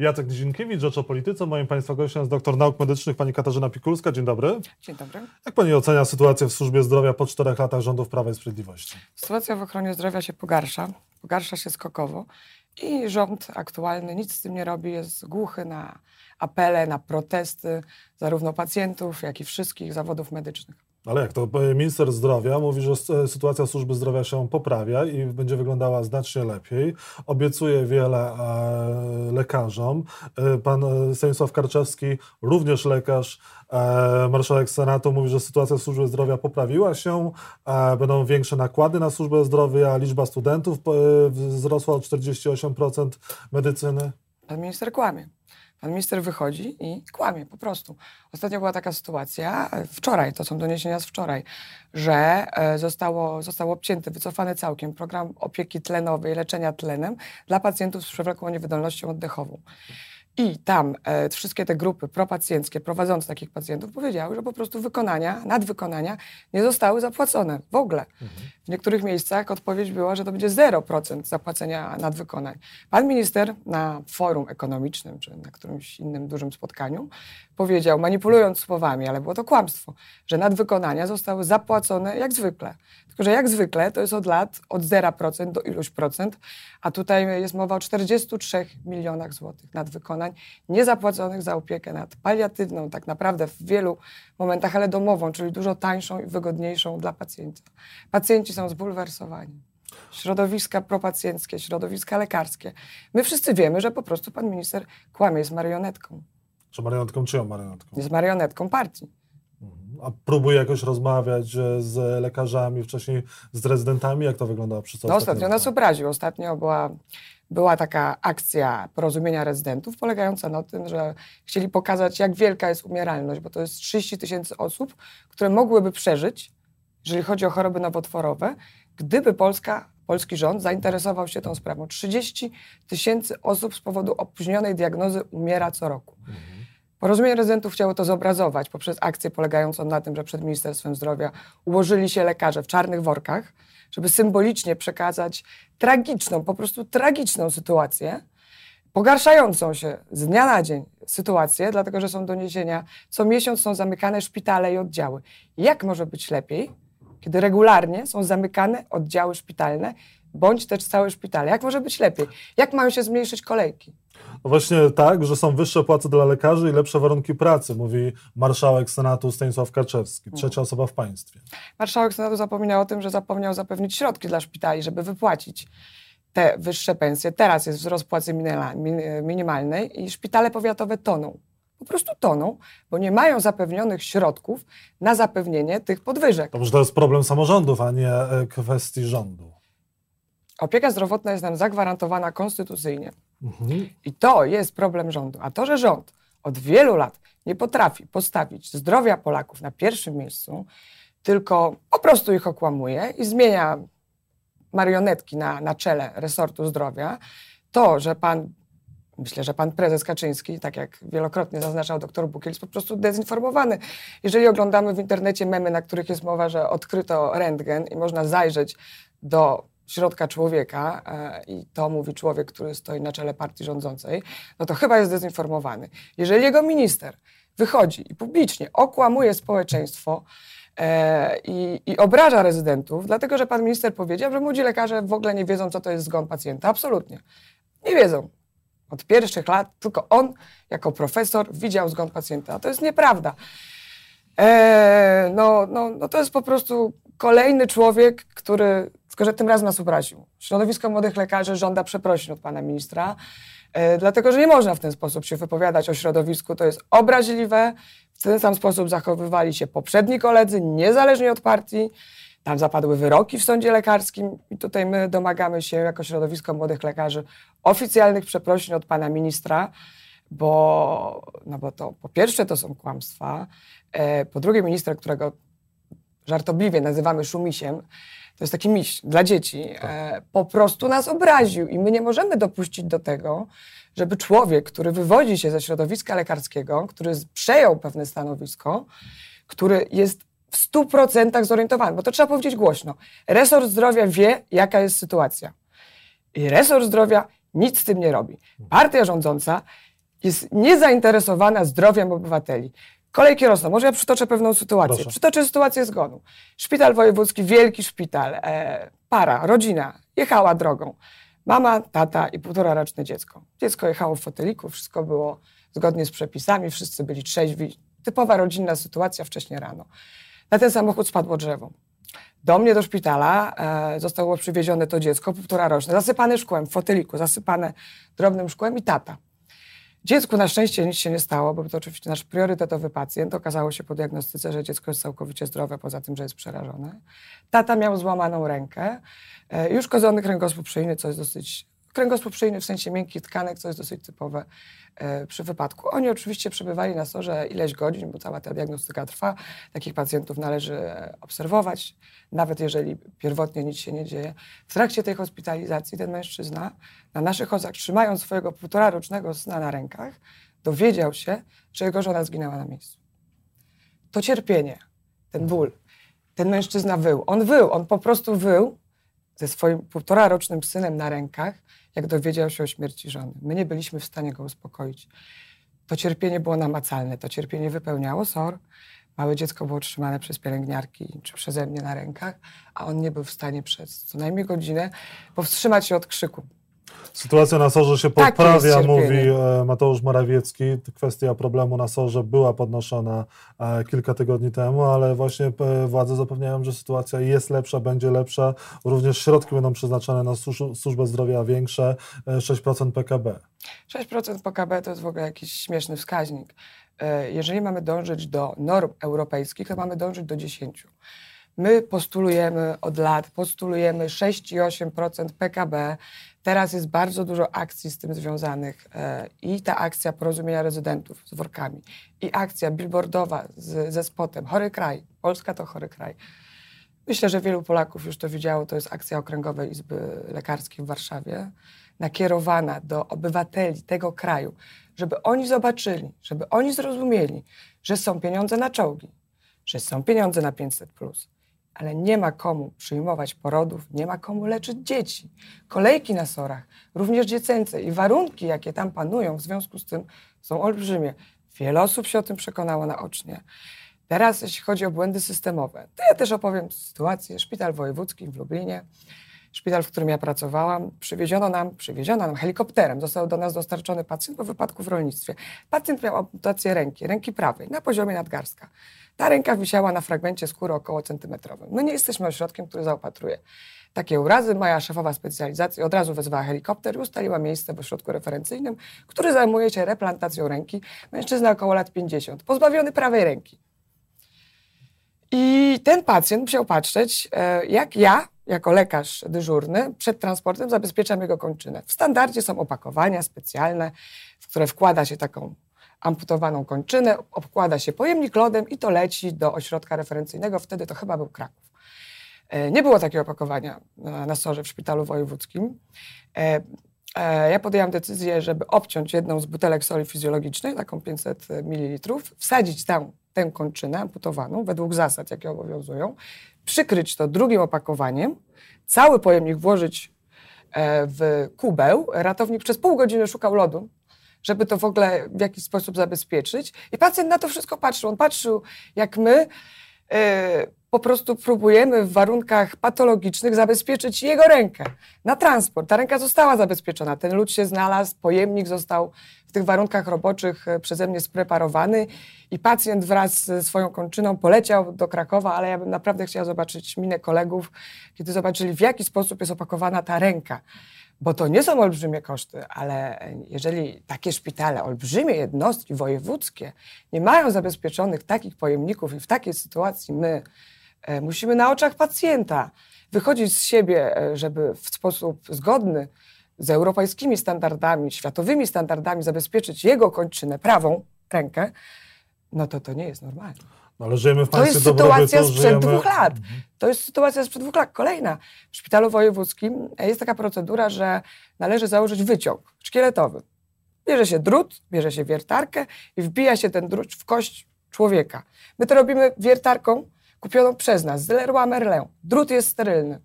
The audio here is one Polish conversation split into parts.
Jacek Nizinkiewicz, Rzecz o Polityce. Moim Państwa gościem jest doktor nauk medycznych pani Katarzyna Pikulska. Dzień dobry. Dzień dobry. Jak Pani ocenia sytuację w służbie zdrowia po czterech latach rządów Prawa i Sprawiedliwości? Sytuacja w ochronie zdrowia się pogarsza. Pogarsza się skokowo i rząd aktualny nic z tym nie robi. Jest głuchy na apele, na protesty zarówno pacjentów, jak i wszystkich zawodów medycznych. Ale jak to e, minister zdrowia mówi, że e, sytuacja służby zdrowia się poprawia i będzie wyglądała znacznie lepiej. Obiecuje wiele e, lekarzom. Pan Stanisław Karczewski, również lekarz, marszałek Senatu, mówi, że sytuacja w służbie zdrowia poprawiła się. Będą większe nakłady na służbę zdrowia, liczba studentów wzrosła o 48% medycyny. Pan minister kłamie. Pan minister wychodzi i kłamie po prostu. Ostatnio była taka sytuacja, wczoraj, to są doniesienia z wczoraj, że e, zostało, został obcięty, wycofany całkiem program opieki tlenowej, leczenia tlenem dla pacjentów z przewlekłą niewydolnością oddechową. I tam e, wszystkie te grupy propacjenckie prowadzące takich pacjentów powiedziały, że po prostu wykonania, nadwykonania nie zostały zapłacone w ogóle. W niektórych miejscach odpowiedź była, że to będzie 0% zapłacenia nadwykonań. Pan minister na forum ekonomicznym czy na którymś innym dużym spotkaniu powiedział, manipulując słowami, ale było to kłamstwo, że nadwykonania zostały zapłacone jak zwykle. Tylko, że jak zwykle to jest od lat od 0% do iluś procent, a tutaj jest mowa o 43 milionach złotych nadwykonań niezapłaconych za opiekę nad paliatywną, tak naprawdę w wielu momentach, ale domową, czyli dużo tańszą i wygodniejszą dla pacjenta. Pacjenci są zbulwersowani. Środowiska propacjenckie, środowiska lekarskie. My wszyscy wiemy, że po prostu pan minister kłamie, jest marionetką. Czy marionetką, czyją marionetką? Jest marionetką partii. A próbuje jakoś rozmawiać z lekarzami, wcześniej z rezydentami? Jak to wyglądało przy No ostatnio nas obraził. Ostatnio była, była taka akcja porozumienia rezydentów polegająca na tym, że chcieli pokazać, jak wielka jest umieralność, bo to jest 30 tysięcy osób, które mogłyby przeżyć, jeżeli chodzi o choroby nowotworowe, gdyby Polska, polski rząd zainteresował się tą sprawą. 30 tysięcy osób z powodu opóźnionej diagnozy umiera co roku. Porozumienie rezydentów chciało to zobrazować poprzez akcję polegającą na tym, że przed Ministerstwem Zdrowia ułożyli się lekarze w czarnych workach, żeby symbolicznie przekazać tragiczną, po prostu tragiczną sytuację, pogarszającą się z dnia na dzień sytuację, dlatego że są doniesienia, co miesiąc są zamykane szpitale i oddziały. Jak może być lepiej, kiedy regularnie są zamykane oddziały szpitalne, bądź też całe szpitale? Jak może być lepiej? Jak mają się zmniejszyć kolejki? No właśnie tak, że są wyższe płace dla lekarzy i lepsze warunki pracy, mówi marszałek Senatu Stanisław Karczewski, trzecia osoba w państwie. Marszałek Senatu zapomniał o tym, że zapomniał zapewnić środki dla szpitali, żeby wypłacić te wyższe pensje. Teraz jest wzrost płacy minimalnej i szpitale powiatowe toną. Po prostu toną, bo nie mają zapewnionych środków na zapewnienie tych podwyżek. To może to jest problem samorządów, a nie e, kwestii rządu. Opieka zdrowotna jest nam zagwarantowana konstytucyjnie. Mhm. I to jest problem rządu. A to, że rząd od wielu lat nie potrafi postawić zdrowia Polaków na pierwszym miejscu, tylko po prostu ich okłamuje i zmienia marionetki na, na czele resortu zdrowia, to, że pan, myślę, że pan prezes Kaczyński, tak jak wielokrotnie zaznaczał doktor Bukiel, jest po prostu dezinformowany. Jeżeli oglądamy w internecie memy, na których jest mowa, że odkryto rentgen i można zajrzeć do środka człowieka e, i to mówi człowiek, który stoi na czele partii rządzącej, no to chyba jest dezinformowany. Jeżeli jego minister wychodzi i publicznie okłamuje społeczeństwo e, i, i obraża rezydentów, dlatego że pan minister powiedział, że młodzi lekarze w ogóle nie wiedzą, co to jest zgon pacjenta. Absolutnie. Nie wiedzą. Od pierwszych lat tylko on, jako profesor, widział zgon pacjenta. A to jest nieprawda. E, no, no, no to jest po prostu kolejny człowiek, który, tylko że tym razem nas obraził. Środowisko młodych lekarzy żąda przeprosin od pana ministra, e, dlatego że nie można w ten sposób się wypowiadać o środowisku. To jest obraźliwe. W ten sam sposób zachowywali się poprzedni koledzy, niezależnie od partii. Tam zapadły wyroki w sądzie lekarskim i tutaj my domagamy się jako środowisko młodych lekarzy oficjalnych przeprosin od pana ministra, bo, no bo to po pierwsze to są kłamstwa, e, po drugie minister, którego żartobliwie nazywamy szumisiem, to jest taki miś dla dzieci, e, po prostu nas obraził i my nie możemy dopuścić do tego, żeby człowiek, który wywodzi się ze środowiska lekarskiego, który przejął pewne stanowisko, który jest w stu procentach zorientowany, bo to trzeba powiedzieć głośno. Resort zdrowia wie, jaka jest sytuacja. I resort zdrowia nic z tym nie robi. Partia rządząca jest niezainteresowana zdrowiem obywateli. Kolejki rosną. Może ja przytoczę pewną sytuację. Proszę. Przytoczę sytuację zgonu. Szpital wojewódzki, wielki szpital, e, para, rodzina jechała drogą. Mama, tata i półtora roczne dziecko. Dziecko jechało w foteliku, wszystko było zgodnie z przepisami, wszyscy byli trzeźwi. Typowa rodzinna sytuacja wcześnie rano. Na ten samochód spadło drzewo. Do mnie do szpitala e, zostało przywiezione to dziecko, półtora roczne, zasypane szkłem, w foteliku, zasypane drobnym szkłem i tata. Dziecku na szczęście nic się nie stało, bo to oczywiście nasz priorytetowy pacjent. Okazało się po diagnostyce, że dziecko jest całkowicie zdrowe, poza tym, że jest przerażone. Tata miał złamaną rękę e, i uszkodzony kręgosłup szyjny, co jest dosyć... Kręgosłup szyjny w sensie miękkich tkanek, co jest dosyć typowe e, przy wypadku. Oni oczywiście przebywali na sorze ileś godzin, bo cała ta diagnostyka trwa. Takich pacjentów należy e, obserwować, nawet jeżeli pierwotnie nic się nie dzieje. W trakcie tej hospitalizacji ten mężczyzna na naszych ozach, trzymając swojego półtora rocznego syna na rękach, dowiedział się, że jego żona zginęła na miejscu. To cierpienie, ten ból, ten mężczyzna wył. On wył, on po prostu wył ze swoim półtora rocznym synem na rękach, jak dowiedział się o śmierci żony. My nie byliśmy w stanie go uspokoić. To cierpienie było namacalne, to cierpienie wypełniało SOR. Małe dziecko było trzymane przez pielęgniarki czy przeze mnie na rękach, a on nie był w stanie przez co najmniej godzinę powstrzymać się od krzyku. Sytuacja na sorze się jest poprawia, mówi e, Mateusz Morawiecki. Kwestia problemu na sorze była podnoszona e, kilka tygodni temu, ale właśnie e, władze zapewniają, że sytuacja jest lepsza, będzie lepsza. Również środki będą przeznaczone na służ- służbę zdrowia większe, e, 6% PKB. 6% PKB to jest w ogóle jakiś śmieszny wskaźnik. Jeżeli mamy dążyć do norm europejskich, to mamy dążyć do 10. My postulujemy od lat, postulujemy 6,8% PKB. Teraz jest bardzo dużo akcji z tym związanych e, i ta akcja porozumienia rezydentów z workami, i akcja billboardowa z, ze spotem Chory kraj, Polska to chory kraj. Myślę, że wielu Polaków już to widziało. To jest akcja Okręgowej Izby Lekarskiej w Warszawie, nakierowana do obywateli tego kraju, żeby oni zobaczyli, żeby oni zrozumieli, że są pieniądze na czołgi, że są pieniądze na 500, ale nie ma komu przyjmować porodów, nie ma komu leczyć dzieci. Kolejki na sorach, również dziecięce i warunki, jakie tam panują w związku z tym, są olbrzymie. Wiele osób się o tym przekonało naocznie. Teraz, jeśli chodzi o błędy systemowe, to ja też opowiem sytuację. Szpital wojewódzki w Lublinie, szpital, w którym ja pracowałam, przywieziono nam, przywieziono nam helikopterem, został do nas dostarczony pacjent po wypadku w rolnictwie. Pacjent miał amputację ręki, ręki prawej, na poziomie nadgarstka. Ta ręka wisiała na fragmencie skóry około centymetrowym. My nie jesteśmy ośrodkiem, który zaopatruje takie urazy. Moja szefowa specjalizacji od razu wezwała helikopter i ustaliła miejsce w ośrodku referencyjnym, który zajmuje się replantacją ręki. Mężczyzna około lat 50, pozbawiony prawej ręki. I ten pacjent musiał patrzeć, e, jak ja, jako lekarz dyżurny, przed transportem zabezpieczam jego kończynę. W standardzie są opakowania specjalne, w które wkłada się taką amputowaną kończynę, obkłada się pojemnik lodem i to leci do ośrodka referencyjnego. Wtedy to chyba był Kraków. E, Nie było takiego opakowania na, sorze w szpitalu wojewódzkim. E, Ja podjęłam decyzję, żeby obciąć jedną z butelek soli fizjologicznej, taką 500 ml, wsadzić tam tę kończynę amputowaną według zasad, jakie obowiązują, przykryć to drugim opakowaniem, cały pojemnik włożyć e, w kubeł. Ratownik przez pół godziny szukał lodu, żeby to w ogóle w jakiś sposób zabezpieczyć. I pacjent na to wszystko patrzył. On patrzył, jak my e, po prostu próbujemy w warunkach patologicznych zabezpieczyć jego rękę na transport. Ta ręka została zabezpieczona, ten lód się znalazł, pojemnik został w tych warunkach roboczych e, przeze mnie spreparowany i pacjent wraz ze swoją kończyną poleciał do Krakowa, ale ja bym naprawdę chciała zobaczyć minę kolegów, kiedy zobaczyli, w jaki sposób jest opakowana ta ręka. Bo to nie są olbrzymie koszty, ale jeżeli takie szpitale, olbrzymie jednostki wojewódzkie nie mają zabezpieczonych takich pojemników i w takiej sytuacji my musimy na oczach pacjenta wychodzić z siebie, e, żeby w sposób zgodny z europejskimi standardami, światowymi standardami zabezpieczyć jego kończynę, prawą rękę, no to to nie jest normalne. No, ale żyjemy w To jest sytuacja sprzed żyjemy... dwóch lat. To jest sytuacja sprzed dwóch lat. Kolejna. W szpitalu wojewódzkim jest taka procedura, że należy założyć wyciąg szkieletowy. Bierze się drut, bierze się wiertarkę i wbija się ten drut w kość człowieka. My to robimy wiertarką kupioną przez nas, z Leroy Merlin. Drut jest sterylny.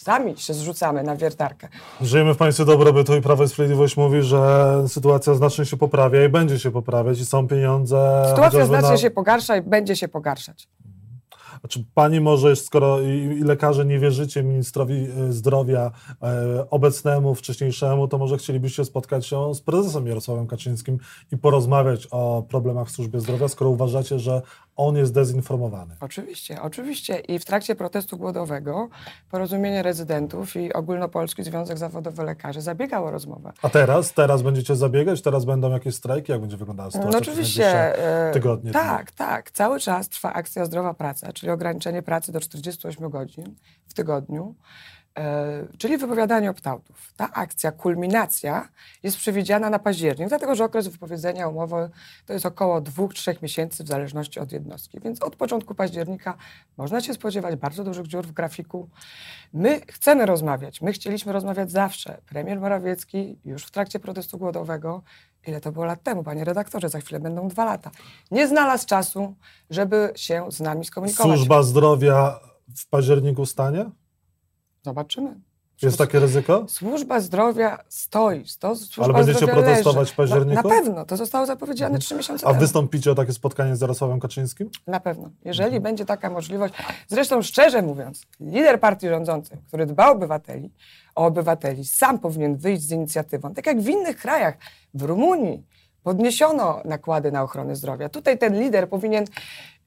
Sami się zrzucamy na wiertarkę. Żyjemy w państwie dobrobytu i Prawo i Sprawiedliwość mówi, że sytuacja znacznie się poprawia i będzie się poprawiać i są pieniądze. Sytuacja znacznie na- się pogarsza i będzie się pogarszać. A Czy pani może, skoro i, i lekarze nie wierzycie ministrowi e, zdrowia e, obecnemu, wcześniejszemu, to może chcielibyście spotkać się z prezesem Jarosławem Kaczyńskim i porozmawiać o problemach w służbie zdrowia, skoro uważacie, że on jest dezinformowany? Oczywiście, oczywiście. I w trakcie protestu głodowego Porozumienie Rezydentów i Ogólnopolski Związek Zawodowy Lekarzy zabiegał o rozmowę. A teraz? Teraz będziecie zabiegać? Teraz będą jakieś strajki? Jak będzie wyglądała sytuacja? No oczywiście. e, tygodnie, Tak, tak. Cały czas trwa akcja Zdrowa Praca, czyli ograniczenie pracy do 48 godzin w tygodniu, czyli wypowiadanie opt-outów. Ta akcja, kulminacja jest przewidziana na październik, dlatego że okres wypowiedzenia umowy to jest około 2-3 miesięcy w zależności od jednostki. Więc od początku października można się spodziewać bardzo dużych dziur w grafiku. My chcemy rozmawiać. My chcieliśmy rozmawiać zawsze. Premier Morawiecki już w trakcie protestu głodowego, ile to było lat temu, panie redaktorze, za chwilę będą dwa lata, nie znalazł czasu, żeby się z nami skomunikować. Służba zdrowia w październiku stanie? Zobaczymy. Jest takie ryzyko? Służba zdrowia stoi. Sto, służba Ale będziecie protestować leży. w październiku? Na, na pewno. To zostało zapowiedziane trzy miesiące A temu. wystąpicie o takie spotkanie z Jarosławem Kaczyńskim? Na pewno. Jeżeli Mhm. będzie taka możliwość. Zresztą szczerze mówiąc, lider partii rządzącej, który dba o obywateli, o obywateli, sam powinien wyjść z inicjatywą. Tak jak w innych krajach, w Rumunii podniesiono nakłady na ochronę zdrowia. Tutaj ten lider powinien,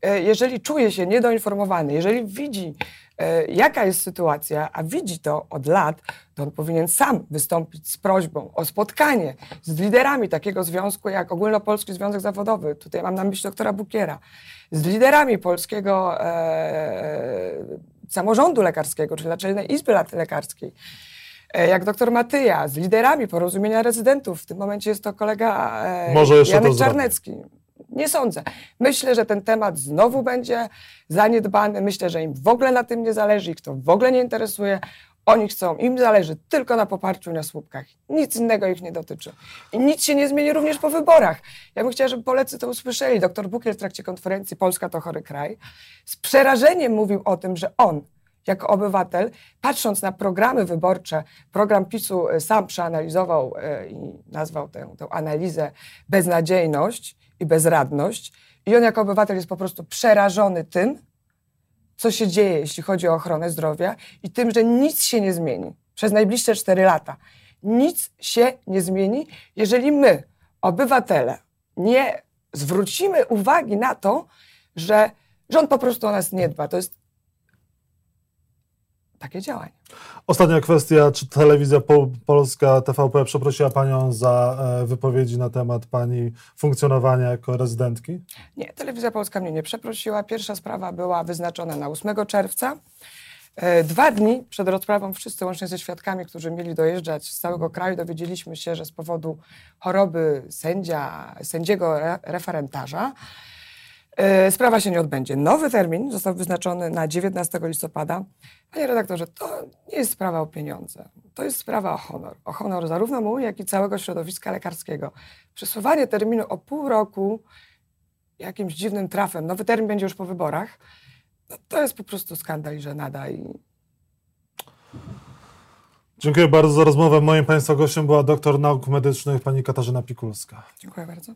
jeżeli czuje się niedoinformowany, jeżeli widzi, e, jaka jest sytuacja, a widzi to od lat, to on powinien sam wystąpić z prośbą o spotkanie z liderami takiego związku jak Ogólnopolski Związek Zawodowy. Tutaj mam na myśli doktora Bukiera. Z liderami polskiego e, samorządu lekarskiego, czyli Naczelnej Izby Lekarskiej. E, Jak doktor Matyja, z liderami porozumienia rezydentów. W tym momencie jest to kolega e, Może Janek to zrobi. Nie sądzę. Myślę, że ten temat znowu będzie zaniedbany. Myślę, że im w ogóle na tym nie zależy, ich to w ogóle nie interesuje. Oni chcą, im zależy tylko na poparciu na słupkach. Nic innego ich nie dotyczy. I nic się nie zmieni również po wyborach. Ja bym chciała, żeby Polacy to usłyszeli. Doktor Bukiel w trakcie konferencji Polska to chory kraj z przerażeniem mówił o tym, że on jako obywatel, patrząc na programy wyborcze, program PiSu e, sam przeanalizował e, i nazwał tę, tę analizę beznadziejność i bezradność. I on jako obywatel jest po prostu przerażony tym, co się dzieje, jeśli chodzi o ochronę zdrowia i tym, że nic się nie zmieni przez najbliższe cztery lata. Nic się nie zmieni, jeżeli my, obywatele, nie zwrócimy uwagi na to, że rząd po prostu o nas nie dba. To jest takie działanie. Ostatnia kwestia, czy telewizja Pol- Polska TVP przeprosiła panią za e, wypowiedzi na temat pani funkcjonowania jako rezydentki? Nie, Telewizja Polska mnie nie przeprosiła. Pierwsza sprawa była wyznaczona na 8 czerwca. E, Dwa dni przed rozprawą wszyscy, łącznie ze świadkami, którzy mieli dojeżdżać z całego kraju, dowiedzieliśmy się, że z powodu choroby sędzia, sędziego re, referentarza sprawa się nie odbędzie. Nowy termin został wyznaczony na 19 listopada. Panie redaktorze, to nie jest sprawa o pieniądze. To jest sprawa o honor. O honor zarówno mój, jak i całego środowiska lekarskiego. Przesuwanie terminu o pół roku jakimś dziwnym trafem, nowy termin będzie już po wyborach, no to jest po prostu skandal i żenada i Dziękuję bardzo za rozmowę. Moim państwa gościem była doktor nauk medycznych pani Katarzyna Pikulska. dziękuję bardzo.